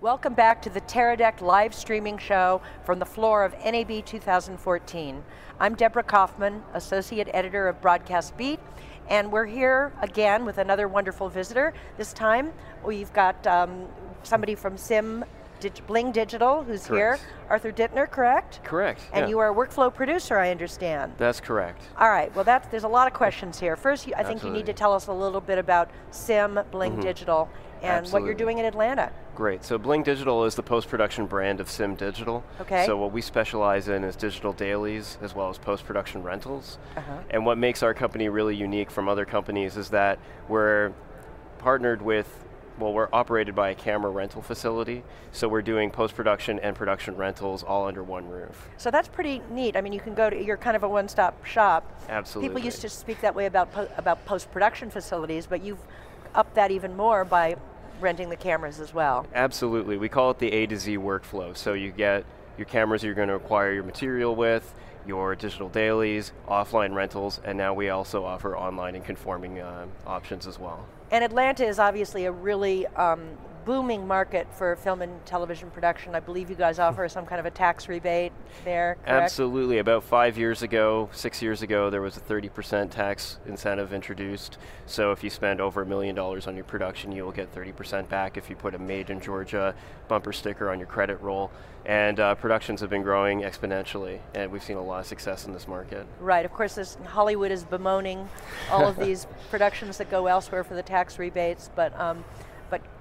Welcome back to the Teradek live streaming show from the floor of NAB 2014. I'm Deborah Kaufman, Associate Editor of Broadcast Beat, and we're here again with another wonderful visitor. This time we've got um, somebody from Sim Dig Bling Digital who's correct. here. Arthur Dittner, correct? Correct. And yeah. you are a workflow producer, I understand. That's correct. All right, well that's, there's a lot of questions here. First, you, I think you need to tell us a little bit about Sim Bling Digital and what you're doing in Atlanta. Great. So Bling Digital is the post-production brand of Sim Digital. Okay. So what we specialize in is digital dailies as well as post-production rentals. Uh-huh. And what makes our company really unique from other companies is that we're partnered with well, we're operated by a camera rental facility, so we're doing post-production and production rentals all under one roof. So that's pretty neat. I mean, you can go to, you're kind of a one-stop shop. Absolutely. People used to speak that way about, po- about post-production facilities, but you've upped that even more by renting the cameras as well. Absolutely. We call it the A to Z workflow. So you get your cameras you're going to acquire your material with, your digital dailies, offline rentals, and now we also offer online and conforming uh, options as well. And Atlanta is obviously a really um, booming market for film and television production. I believe you guys offer some kind of a tax rebate there, correct? Absolutely. About five years ago, six years ago, there was a 30% tax incentive introduced. So if you spend over a million dollars on your production, you will get 30% back if you put a Made in Georgia bumper sticker on your credit roll. And uh, productions have been growing exponentially, and we've seen a lot of success in this market. Right, of course this, Hollywood is bemoaning all of these productions that go elsewhere for the tax rebates, but, um, but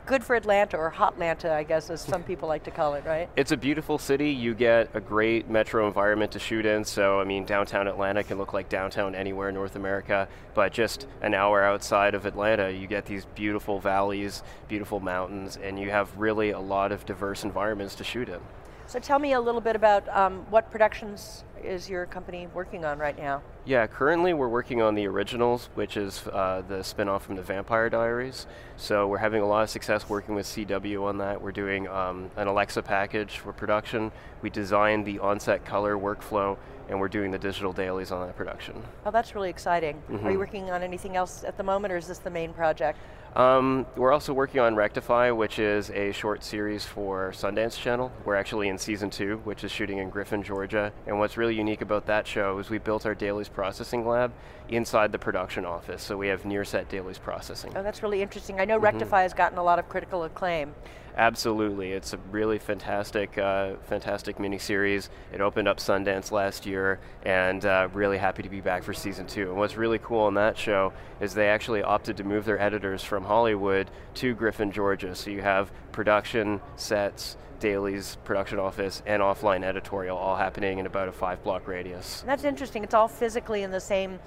good for Atlanta, or hot Atlanta, I guess as some people like to call it, right? It's a beautiful city. You get a great metro environment to shoot in. So, I mean, downtown Atlanta can look like downtown anywhere in North America, but just an hour outside of Atlanta, you get these beautiful valleys, beautiful mountains, and you have really a lot of diverse environments to shoot in. So tell me a little bit about um, what productions is your company working on right now? Yeah, currently we're working on the originals, which is uh, the spin-off from the Vampire Diaries. So we're having a lot of success working with CW on that. We're doing um, an Alexa package for production. We designed the on-set color workflow, and we're doing the digital dailies on that production. Oh, that's really exciting. Are Mm-hmm. you working on anything else at the moment, or is this the main project? Um, we're also working on Rectify, which is a short series for Sundance Channel. We're actually in season two, which is shooting in Griffin, Georgia. And what's really unique about that show is we built our dailies processing lab inside the production office. So we have near set dailies processing. Oh, that's really interesting. I know mm-hmm. Rectify has gotten a lot of critical acclaim. Absolutely, it's a really fantastic, uh, fantastic miniseries. It opened up Sundance last year, and uh, really happy to be back for season two. And what's really cool on that show is they actually opted to move their editors from Hollywood to Griffin, Georgia. So you have production, sets, dailies, production office, and offline editorial all happening in about a five-block radius. That's interesting. It's all physically in the same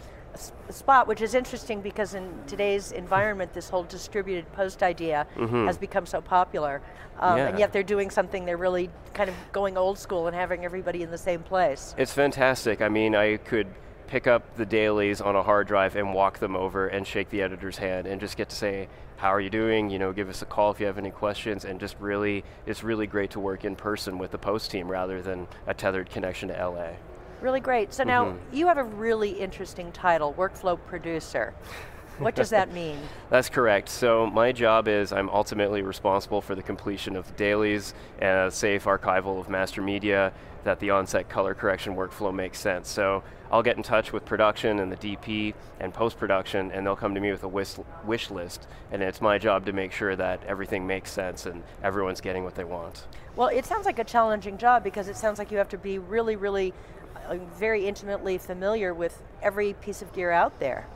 spot, which is interesting because in today's environment, this whole distributed post idea has become so popular. Um, And Mm-hmm. Yet they're doing something, they're really kind of going old school and having everybody in the same place. It's fantastic. I mean, I could pick up the dailies on a hard drive and walk them over and shake the editor's hand and just get to say, how are you doing? You know, give us a call if you have any questions and just really, it's really great to work in person with the post team rather than a tethered connection to LA. Really great. So now Mm-hmm. you have a really interesting title, workflow producer. What does that mean? That's correct. So my job is I'm ultimately responsible for the completion of the dailies and a safe archival of master media that the on-set color correction workflow makes sense. So I'll get in touch with production and the DP and post-production and they'll come to me with a wish, wish list and it's my job to make sure that everything makes sense and everyone's getting what they want. Well, it sounds like a challenging job because it sounds like you have to be really, really uh, very intimately familiar with every piece of gear out there.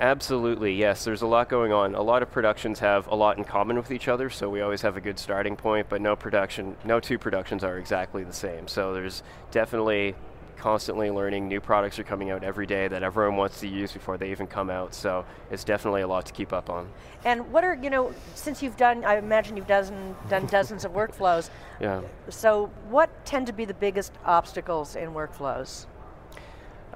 Absolutely, yes. There's a lot going on. A lot of productions have a lot in common with each other, so we always have a good starting point, but no production, no two productions are exactly the same. So there's definitely constantly learning. New products are coming out every day that everyone wants to use before they even come out, so it's definitely a lot to keep up on. And what are, you know, since you've done, I imagine you've dozen, done dozens of workflows, Yeah. so what tend to be the biggest obstacles in workflows?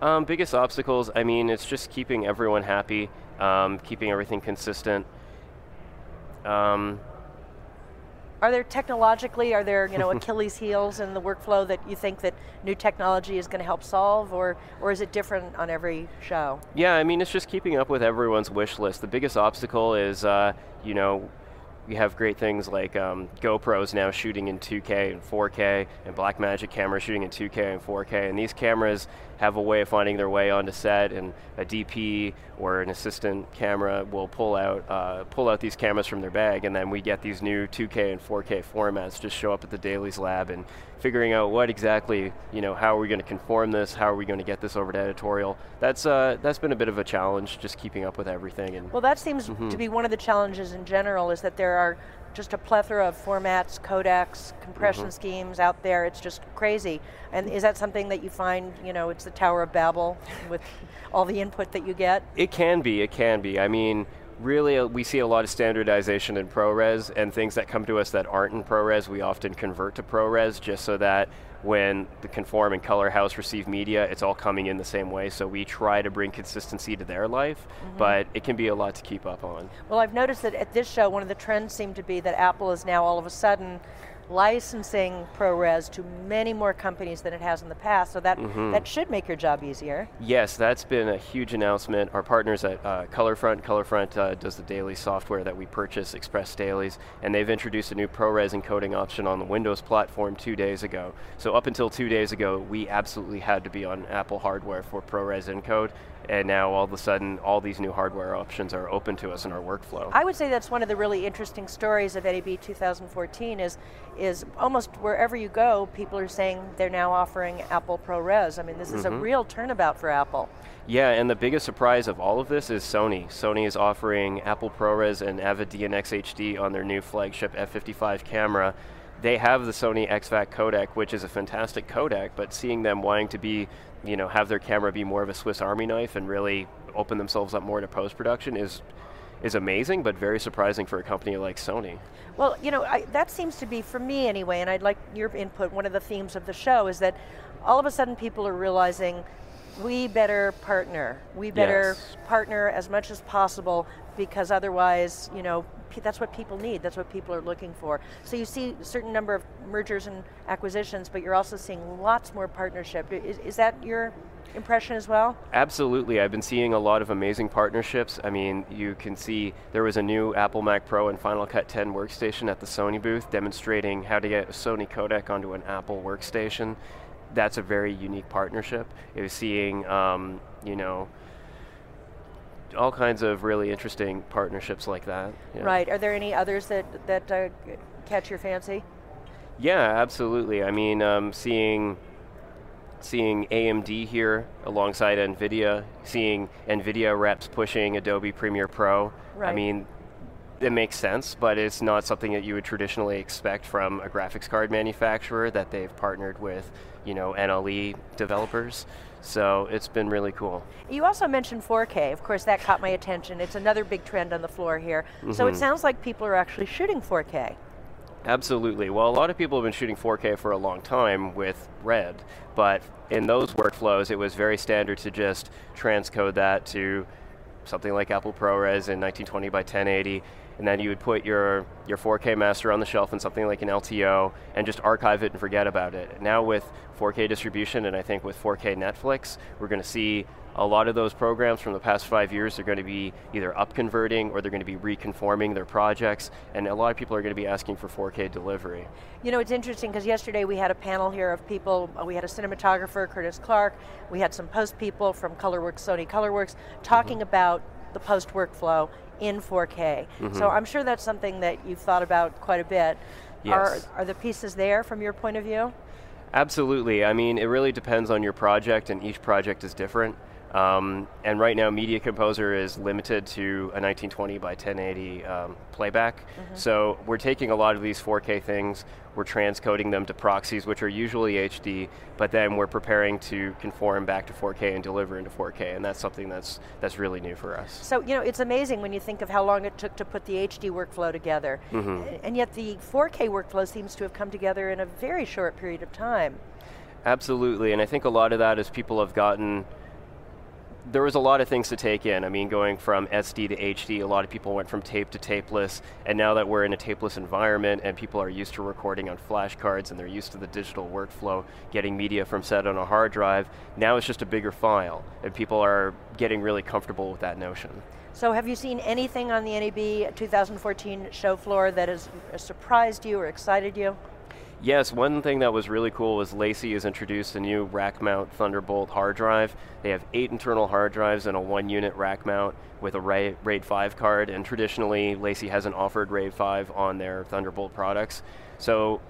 Um, biggest obstacles, I mean, it's just keeping everyone happy, um, keeping everything consistent. Um, Are there technologically, are there, you know, Achilles heels in the workflow that you think that new technology is going to help solve, or, or is it different on every show? Yeah, I mean, it's just keeping up with everyone's wish list. The biggest obstacle is, uh, you know, we have great things like um, GoPros now shooting in 2K and 4K, and Blackmagic cameras shooting in 2K and 4K. And these cameras have a way of finding their way onto set, and a DP or an assistant camera will pull out uh, pull out these cameras from their bag, and then we get these new 2K and 4K formats just show up at the Dailies lab and figuring out what exactly, you know, how are we going to conform this, how are we going to get this over to editorial. That's uh, that's been a bit of a challenge, just keeping up with everything. And well, that seems mm-hmm. to be one of the challenges in general is that there are just a plethora of formats, codecs, compression mm-hmm. schemes out there. It's just crazy. And is that something that you find, you know, it's the Tower of Babel with all the input that you get? It can be, it can be. I mean, really uh, we see a lot of standardization in ProRes and things that come to us that aren't in ProRes, we often convert to ProRes just so that when the Conform and Color House receive media, it's all coming in the same way. So we try to bring consistency to their life, mm-hmm. but it can be a lot to keep up on. Well, I've noticed that at this show, one of the trends seemed to be that Apple is now all of a sudden licensing ProRes to many more companies than it has in the past, so that, mm-hmm. that should make your job easier. Yes, that's been a huge announcement. Our partners at uh, Colorfront, Colorfront uh, does the daily software that we purchase, Express Dailies, and they've introduced a new ProRes encoding option on the Windows platform two days ago. So up until two days ago, we absolutely had to be on Apple hardware for ProRes encode, and now all of a sudden all these new hardware options are open to us in our workflow. I would say that's one of the really interesting stories of NAB 2014 is, is almost wherever you go, people are saying they're now offering Apple ProRes. I mean, this is mm-hmm. a real turnabout for Apple. Yeah, and the biggest surprise of all of this is Sony. Sony is offering Apple ProRes and Avid DNX HD on their new flagship F55 camera they have the Sony XAVC codec, which is a fantastic codec, but seeing them wanting to be, you know, have their camera be more of a Swiss Army knife and really open themselves up more to post-production is is amazing, but very surprising for a company like Sony. Well, you know, I, that seems to be, for me anyway, and I'd like your input, one of the themes of the show is that all of a sudden people are realizing we better partner. We better yes. partner as much as possible because otherwise, you know, that's what people need. That's what people are looking for. So you see a certain number of mergers and acquisitions, but you're also seeing lots more partnership. Is, is that your impression as well? Absolutely. I've been seeing a lot of amazing partnerships. I mean, you can see there was a new Apple Mac Pro and Final Cut 10 workstation at the Sony booth demonstrating how to get a Sony codec onto an Apple workstation. That's a very unique partnership. It was seeing, um, you know, all kinds of really interesting partnerships like that. Yeah. Right. Are there any others that that uh, catch your fancy? Yeah, absolutely. I mean, um, seeing seeing AMD here alongside NVIDIA, seeing NVIDIA reps pushing Adobe Premiere Pro. Right. I mean, it makes sense, but it's not something that you would traditionally expect from a graphics card manufacturer that they've partnered with, you know, NLE developers. So it's been really cool. You also mentioned 4K. Of course, that caught my attention. It's another big trend on the floor here. Mm-hmm. So it mm-hmm. sounds like people are actually shooting 4K. Absolutely. Well, a lot of people have been shooting 4K for a long time with Red, but in those workflows, it was very standard to just transcode that to something like Apple ProRes in 1920 by 1080 and then you would put your, your 4K master on the shelf in something like an LTO and just archive it and forget about it. Now with 4K distribution and I think with 4K Netflix, we're going to see a lot of those programs from the past five years are going to be either upconverting or they're going to be reconforming their projects, and a lot of people are going to be asking for 4K delivery. You know, it's interesting because yesterday we had a panel here of people, we had a cinematographer, Curtis Clark, we had some post people from Colorworks, Sony Colorworks, talking mm -hmm. about the post workflow in 4K. Mm-hmm. So I'm sure that's something that you've thought about quite a bit. Yes. Are, are the pieces there from your point of view? Absolutely. I mean, it really depends on your project, and each project is different. Um, and right now, Media Composer is limited to a 1920 by 1080 um, playback. Mm-hmm. So we're taking a lot of these 4K things, we're transcoding them to proxies, which are usually HD, but then we're preparing to conform back to 4K and deliver into 4K, and that's something that's that's really new for us. So you know, it's amazing when you think of how long it took to put the HD workflow together, mm-hmm. and yet the 4K workflow seems to have come together in a very short period of time. Absolutely, and I think a lot of that is people have gotten there was a lot of things to take in. I mean, going from SD to HD, a lot of people went from tape to tapeless, and now that we're in a tapeless environment and people are used to recording on flash cards and they're used to the digital workflow, getting media from set on a hard drive, now it's just a bigger file, and people are getting really comfortable with that notion. So have you seen anything on the NAB 2014 show floor that has surprised you or excited you? Yes, one thing that was really cool was LaCie has introduced a new rack mount Thunderbolt hard drive. They have eight internal hard drives and a one unit rack mount with a RAID 5 card, and traditionally LaCie hasn't offered RAID 5 on their Thunderbolt products. So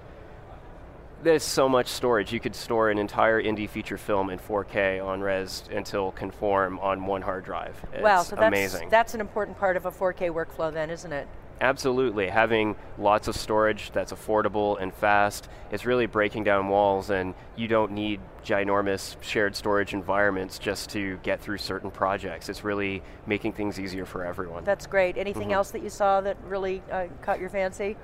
there's so much storage. You could store an entire indie feature film in 4K on res until conform on one hard drive. It's wow, so that's, amazing. that's an important part of a 4K workflow then, isn't it? Absolutely, having lots of storage that's affordable and fast, it's really breaking down walls and you don't need ginormous shared storage environments just to get through certain projects. It's really making things easier for everyone. That's great. Anything mm -hmm. else that you saw that really uh, caught your fancy?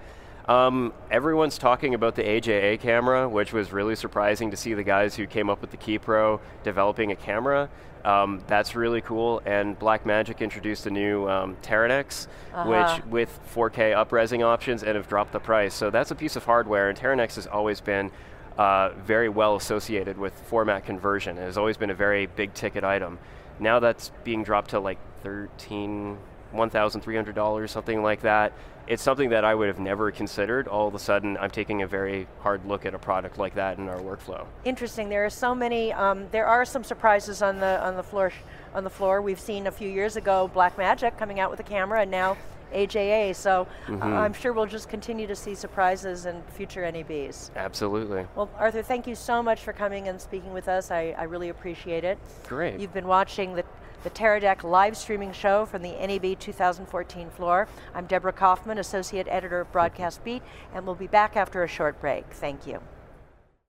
Um, everyone's talking about the AJA camera, which was really surprising to see the guys who came up with the Ki Pro developing a camera. Um, that's really cool. And Blackmagic introduced a new um, Teranex, uh -huh. which with 4K upresing options and have dropped the price. So that's a piece of hardware, and Teranex has always been uh, very well associated with format conversion. It has always been a very big ticket item. Now that's being dropped to like 13, $1,300, something like that. It's something that I would have never considered. All of a sudden, I'm taking a very hard look at a product like that in our workflow. Interesting. There are so many. Um, there are some surprises on the on the floor. On the floor, we've seen a few years ago Blackmagic coming out with a camera, and now AJA. So mm -hmm. I'm sure we'll just continue to see surprises in future NABs. Absolutely. Well, Arthur, thank you so much for coming and speaking with us. I, I really appreciate it. Great. You've been watching the the Teradek live streaming show from the NAB 2014 floor. I'm Deborah Kaufman, Associate Editor of Broadcast Beat, and we'll be back after a short break. Thank you.